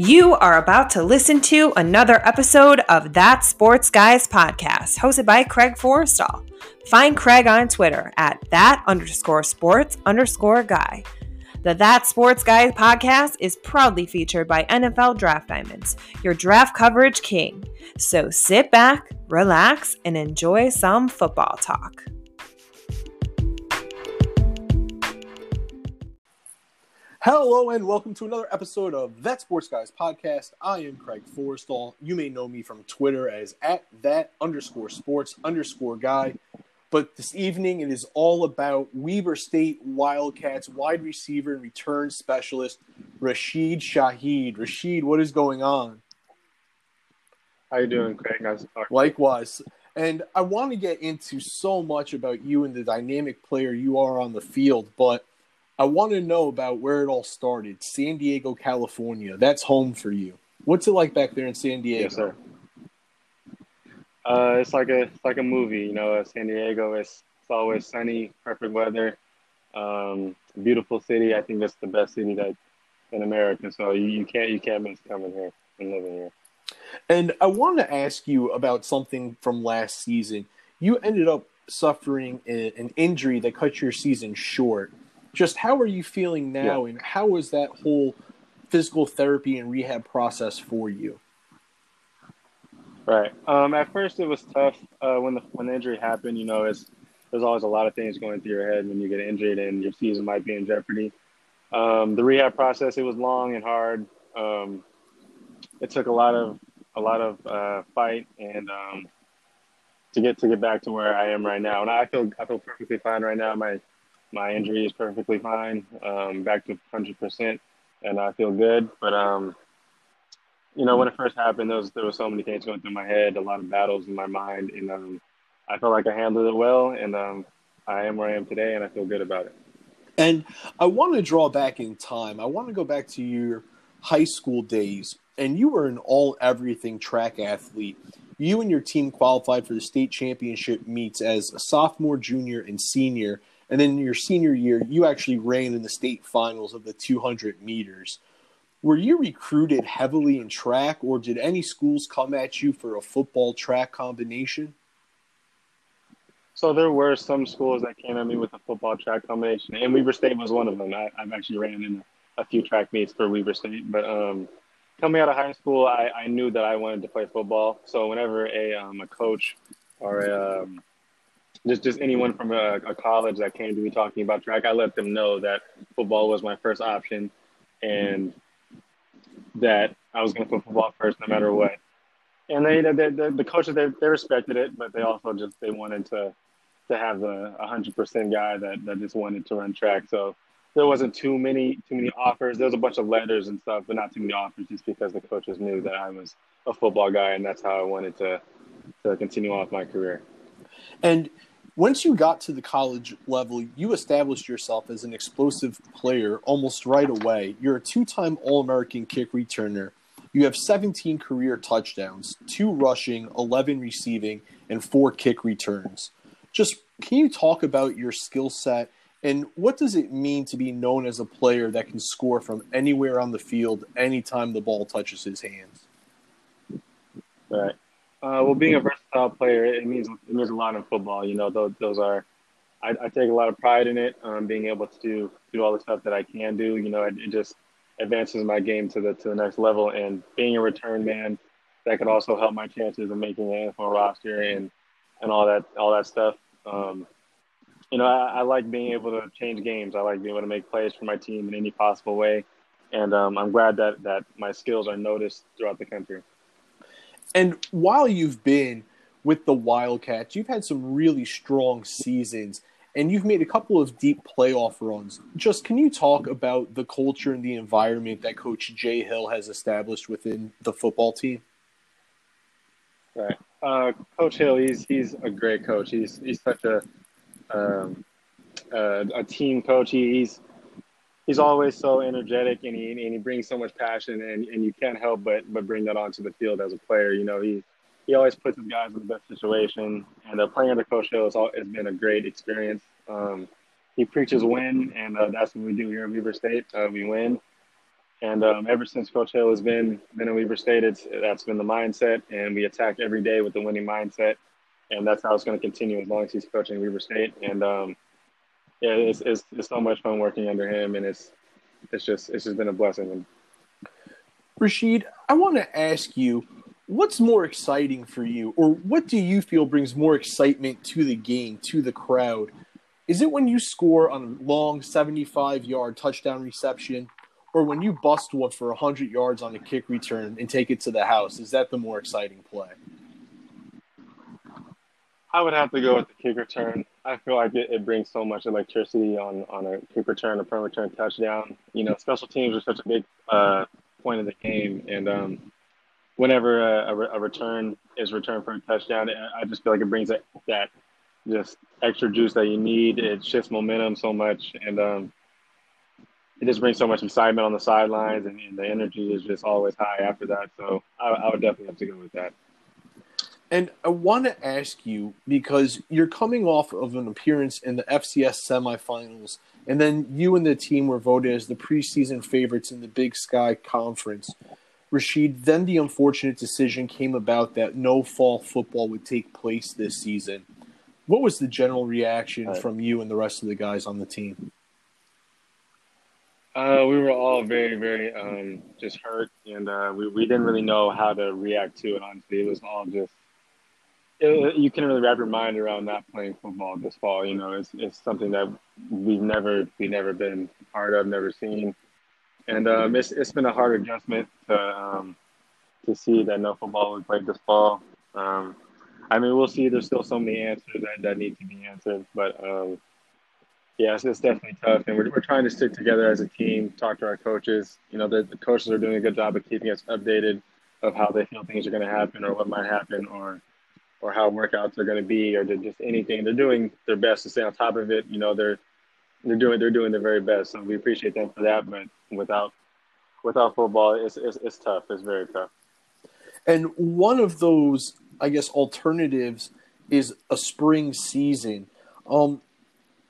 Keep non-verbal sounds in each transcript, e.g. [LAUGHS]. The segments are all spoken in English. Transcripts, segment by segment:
You are about to listen to another episode of That Sports Guys podcast, hosted by Craig Forrestall. Find Craig on Twitter at that underscore sports underscore guy. The That Sports Guys podcast is proudly featured by NFL Draft Diamonds, your draft coverage king. So sit back, relax, and enjoy some football talk. Hello and welcome to another episode of That Sports Guys podcast. I am Craig Forrestall. You may know me from Twitter as at that underscore sports underscore guy. But this evening it is all about Weber State Wildcats wide receiver and return specialist Rashid Shaheed. Rashid, what is going on? How are you doing, Craig? Nice. Likewise. And I want to get into so much about you and the dynamic player you are on the field, but I want to know about where it all started. San Diego, California. That's home for you. What's it like back there in San Diego? Yes, sir. Uh, it's like a it's like a movie, you know. San Diego, it's it's always sunny, perfect weather, um, beautiful city. I think that's the best city that in America. So you, you can't you can't miss coming here and living here. And I want to ask you about something from last season. You ended up suffering an injury that cut your season short just how are you feeling now yeah. and how was that whole physical therapy and rehab process for you? Right. Um, at first it was tough uh, when the when the injury happened you know it's there's always a lot of things going through your head when you get injured and your season might be in jeopardy. Um, the rehab process it was long and hard. Um, it took a lot of a lot of uh, fight and um, to get to get back to where I am right now. And I feel I feel perfectly fine right now. My my injury is perfectly fine, um, back to 100%, and I feel good. But, um, you know, when it first happened, there was, there was so many things going through my head, a lot of battles in my mind, and um, I felt like I handled it well, and um, I am where I am today, and I feel good about it. And I want to draw back in time. I want to go back to your high school days, and you were an all everything track athlete. You and your team qualified for the state championship meets as a sophomore, junior, and senior and then your senior year, you actually ran in the state finals of the 200 meters. Were you recruited heavily in track, or did any schools come at you for a football track combination? So there were some schools that came at me with a football track combination, and Weber State was one of them. I, have actually ran in a, few track meets for Weber State, but um, coming out of high school, I, I, knew that I wanted to play football. So whenever a um, a coach or a, um, just just anyone from a, a, college that came to me talking about track, I let them know that football was my first option, and that I was going to put football first no matter what. And they, the, the, the coaches, they, they respected it, but they also just they wanted to to have the hundred percent guy that, that just wanted to run track. So there wasn't too many too many offers. There was a bunch of letters and stuff, but not too many offers, just because the coaches knew that I was a football guy, and that's how I wanted to to continue on with my career. And once you got to the college level, you established yourself as an explosive player almost right away. You're a two time All American kick returner. You have 17 career touchdowns, two rushing, 11 receiving, and four kick returns. Just can you talk about your skill set and what does it mean to be known as a player that can score from anywhere on the field anytime the ball touches his hands? Right. Uh, well, being a versatile player, it means it means a lot in football. You know, those, those are I, I, take a lot of pride in it. Um, being able to do do all the stuff that I can do. You know, it, it, just advances my game to the to the next level. And being a return man, that could also help my chances of making an NFL roster and and all that all that stuff. Um, you know, I, I, like being able to change games. I like being able to make plays for my team in any possible way. And um, I'm glad that that my skills are noticed throughout the country. And while you've been with the Wildcats, you've had some really strong seasons and you've made a couple of deep playoff runs. Just can you talk about the culture and the environment that Coach Jay Hill has established within the football team? Right, uh, Coach Hill, he's he's a great coach. He's he's such a um, uh, a team coach. He, he's he's always so energetic and he, and he brings so much passion and, and you can't help but but bring that onto the field as a player. You know, he he always puts his guys in the best situation. And uh, playing under Coach Hill has, all, has been a great experience. Um, he preaches win, and uh, that's what we do here at Weber State. Uh, we win. And um, ever since Coach Hill has been been in Weber State, it's, that's been the mindset, and we attack every day with the winning mindset, and that's how it's going to continue as long as he's coaching Weber State. And um, yeah, it's, it's, it's so much fun working under him, and it's it's just it's just been a blessing. Rashid, I want to ask you, what's more exciting for you, or what do you feel brings more excitement to the game, to the crowd? Is it when you score on a long 75 yard touchdown reception, or when you bust one for 100 yards on a kick return and take it to the house? Is that the more exciting play? I would have to go with the kick return. I feel like it, it brings so much electricity on, on a kick return, a punt return touchdown. You know, special teams are such a big uh, point of the game, and um, whenever a, a, a, return is returned for a touchdown, I just feel like it brings that, that just extra juice that you need. It shifts momentum so much, and um, it just brings so much excitement on the sidelines, and, and, the energy is just always high after that. So I, I would definitely have to go with that. And I want to ask you because you're coming off of an appearance in the FCS semifinals, and then you and the team were voted as the preseason favorites in the Big Sky Conference. Rashid, then the unfortunate decision came about that no fall football would take place this season. What was the general reaction from you and the rest of the guys on the team? Uh, we were all very, very um, just hurt, and uh, we, we didn't really know how to react to it. Honestly, it was all just it, you can really wrap your mind around not playing football this fall. You know, it's it's something that we've never we've never been part of, never seen, and um, it's it's been a hard adjustment to um, to see that no football was played this fall. Um, I mean, we'll see. There's still so many answers that, that need to be answered, but um, yeah, it's, it's, definitely tough, and we're we're trying to stick together as a team. Talk to our coaches. You know, the, the coaches are doing a good job of keeping us updated of how they feel things are going to happen or what might happen or or how workouts are going to be or just anything. They're doing their best to stay on top of it. You know, they're they're doing they're doing their very best. So we appreciate them for that. But without without football, it's it's, it's tough. It's very tough. And one of those, I guess, alternatives is a spring season. Um,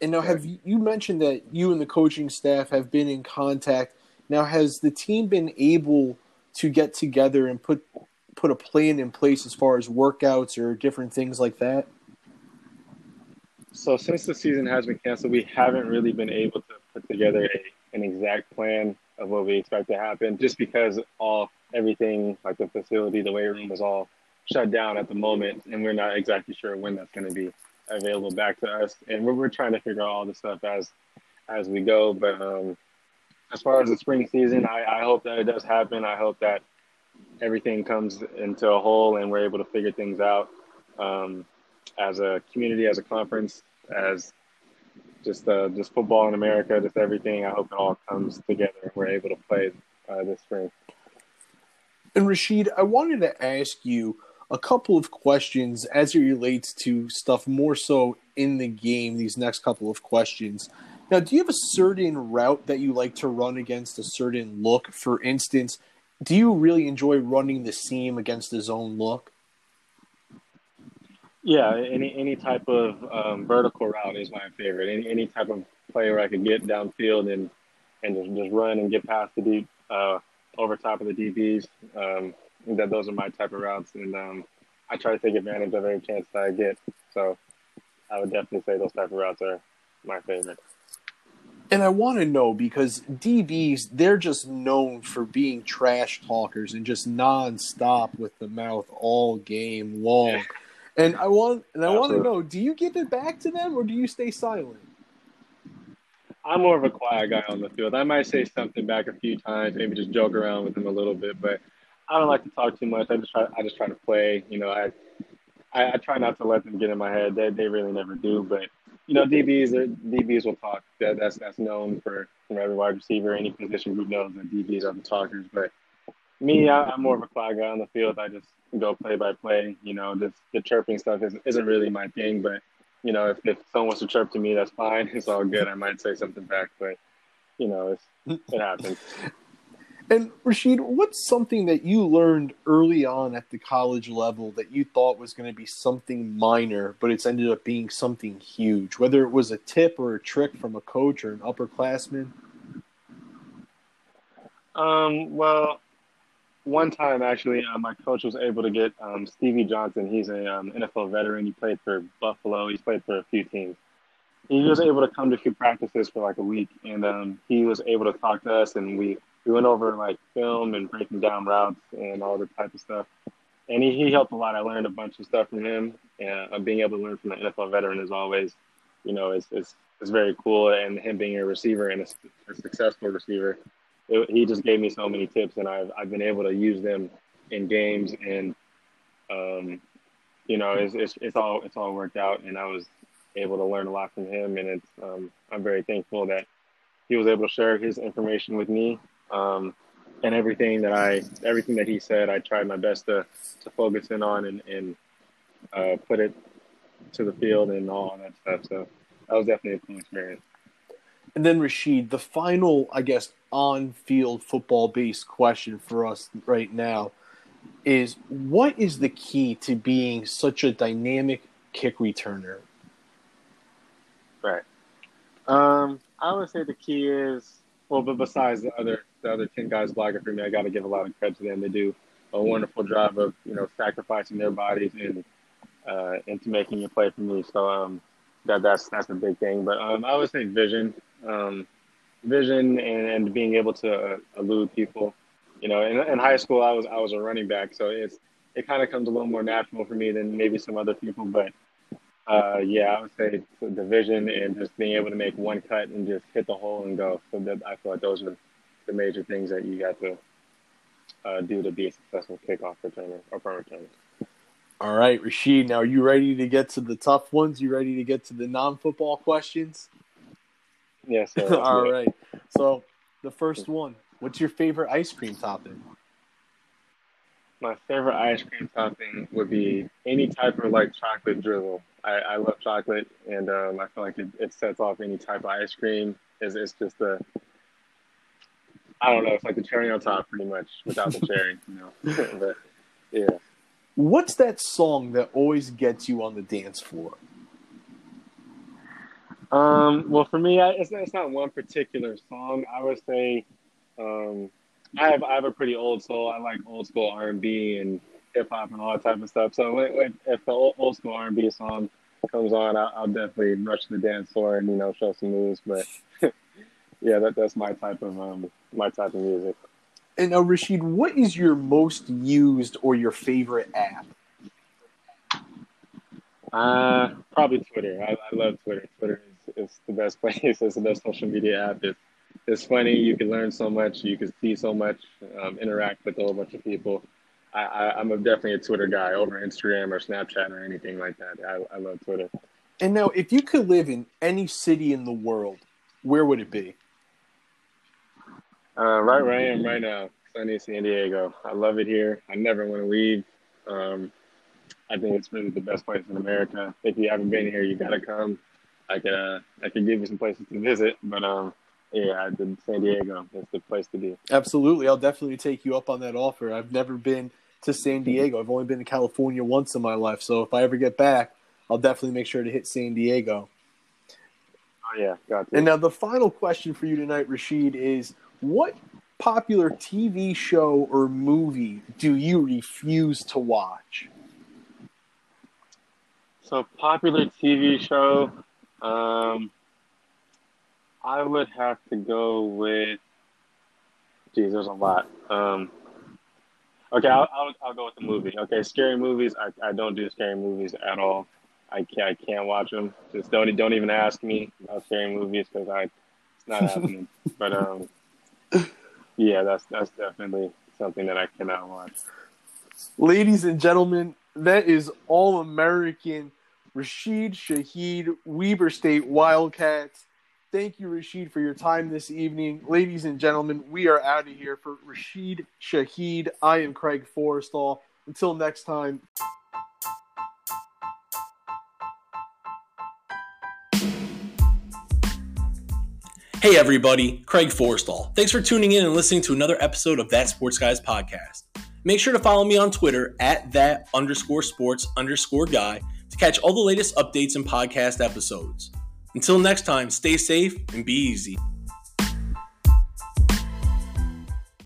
and now, have you, you mentioned that you and the coaching staff have been in contact? Now, has the team been able to get together and put put a plan in place as far as workouts or different things like that? So since the season has been canceled, we haven't really been able to put together a, an exact plan of what we expect to happen, just because all everything like the facility, the weight room is all shut down at the moment, and we're not exactly sure when that's going to be available back to us. And we're, we're trying to figure out all this stuff as as we go. But um, as far as the spring season, I, I hope that it does happen. I hope that everything comes into a whole and we're able to figure things out um, as a community, as a conference, as just uh, just football in America, just everything. I hope it all comes together and we're able to play uh, this spring. And Rashid, I wanted to ask you a couple of questions as it relates to stuff more so in the game. These next couple of questions. Now, do you have a certain route that you like to run against a certain look? For instance, do you really enjoy running the seam against the zone look? Yeah, any any type of um, vertical route is my favorite. Any any type of play where I could get downfield and and just, just run and get past the deep uh, over top of the DBs. Um, that those are my type of routes, and um, I try to take advantage of every chance that I get. So I would definitely say those type of routes are my favorite. And I want to know because DBs, they're just known for being trash talkers and just nonstop with the mouth all game long. And I want and I want to know, do you give it back to them or do you stay silent? I'm more of a quiet guy on the field. I might say something back a few times, maybe just joke around with them a little bit, but I don't like to talk too much. I just try I just try to play. You know, I I, I try not to let them get in my head. They they really never do, but you know, DBs are, DBs will talk. That, that's that's known for from every wide receiver, any position group knows that DBs are the talkers. But me, I, am more of a quiet guy on the field. I just go play by play. You know, the, the chirping stuff isn't, isn't really my thing. But you know, if, if someone wants to chirp to me, that's fine. [LAUGHS] It's all good. I might say something back, but you know, it happens. [LAUGHS] And Rashid, what's something that you learned early on at the college level that you thought was going to be something minor, but it's ended up being something huge? Whether it was a tip or a trick from a coach or an upperclassman. Um, well, one time actually, uh, my coach was able to get um, Stevie Johnson. He's a um, NFL veteran. He played for Buffalo. He's played for a few teams. He was able to come to a few practices for like a week, and um, he was able to talk to us, and we we went over like film and breaking down routes and all the type of stuff. And he, he helped a lot. I learned a bunch of stuff from him, and uh, being able to learn from an NFL veteran is always, you know, it's it's, it's very cool. And him being a receiver and a, a successful receiver it, he just gave me so many tips, and I've I've been able to use them in games, and um, you know, it's, it's it's all it's all worked out, and I was able to learn a lot from him, and it's um, I'm very thankful that he was able to share his information with me, um, and everything that I everything that he said, I tried my best to to focus in on and and uh, put it to the field and all that stuff. So that was definitely a cool experience. And then Rashid, the final, I guess, on-field football-based question for us right now is: What is the key to being such a dynamic kick returner? Right. Um, I would say the key is well, but besides the other the other ten guys blocking for me, I got to give a lot of credit to them. They do a wonderful job of you know sacrificing their bodies and uh, into making a play for me. So um, that that's that's a big thing. But um, I would say vision um, vision and, and being able to uh, elude people. You know, in, in high school, I was I was a running back, so it's it kind of comes a little more natural for me than maybe some other people. But uh, yeah, I would say the vision and just being able to make one cut and just hit the hole and go. So that I feel like those are the major things that you got to uh, do to be a successful kickoff returner or punt returner. All right, Rashid. Now, are you ready to get to the tough ones? You ready to get to the non-football questions? Yes. [LAUGHS] All right. So the first one. What's your favorite ice cream topping? My favorite ice cream topping would be any type of like chocolate drizzle. I, I love chocolate, and um, I feel like it, it sets off any type of ice cream. It's, it's just a, I don't know, it's like the cherry on top, pretty much, without the cherry, you know. [LAUGHS] but yeah. What's that song that always gets you on the dance floor? Um, well, for me, I, it's, it's not one particular song. I would say, um, I have I have a pretty old soul. I like old school R and B and hip hop and all that type of stuff. So when, if the old, old school R and B song comes on, I'll, I'll, definitely rush to the dance floor and you know show some moves. But yeah, that that's my type of um my type of music. And now, Rashid, what is your most used or your favorite app? Uh, probably Twitter. I, I love Twitter. Twitter it's the best [LAUGHS] place. It's the best social media app. It's it's funny. You can learn so much. You can see so much. Um, interact with a whole bunch of people. I, I, am definitely a Twitter guy over Instagram or Snapchat or anything like that. I, I love Twitter. And now, if you could live in any city in the world, where would it be? Uh, right where I am right now, sunny San Diego. I love it here. I never want to leave. Um, I think it's really the best place in America. If you haven't been here, you got to come. I can uh, I can give you some places to visit, but um, yeah, San Diego is the place to be. Absolutely, I'll definitely take you up on that offer. I've never been to San Diego. I've only been to California once in my life, so if I ever get back, I'll definitely make sure to hit San Diego. Oh yeah, got And now the final question for you tonight, Rashid, is what popular TV show or movie do you refuse to watch? So popular TV show. Um, I would have to go with. Geez, there's a lot. Um, okay, I'll, I'll, I'll go with the movie. Okay, scary movies. I, I don't do scary movies at all. I can't I can't watch them. Just don't don't even ask me about scary movies because I it's not happening. [LAUGHS] but um, yeah, that's that's definitely something that I cannot watch. Ladies and gentlemen, that is all American Rashid Shaheed, Weber State Wildcats. Thank you, Rashid, for your time this evening. Ladies and gentlemen, we are out of here for Rashid Shaheed. I am Craig Forrestall. Until next time. Hey everybody, Craig Forrestall. Thanks for tuning in and listening to another episode of That Sports Guys podcast. Make sure to follow me on Twitter at that underscore sports underscore guy to catch all the latest updates and podcast episodes. Until next time, stay safe and be easy.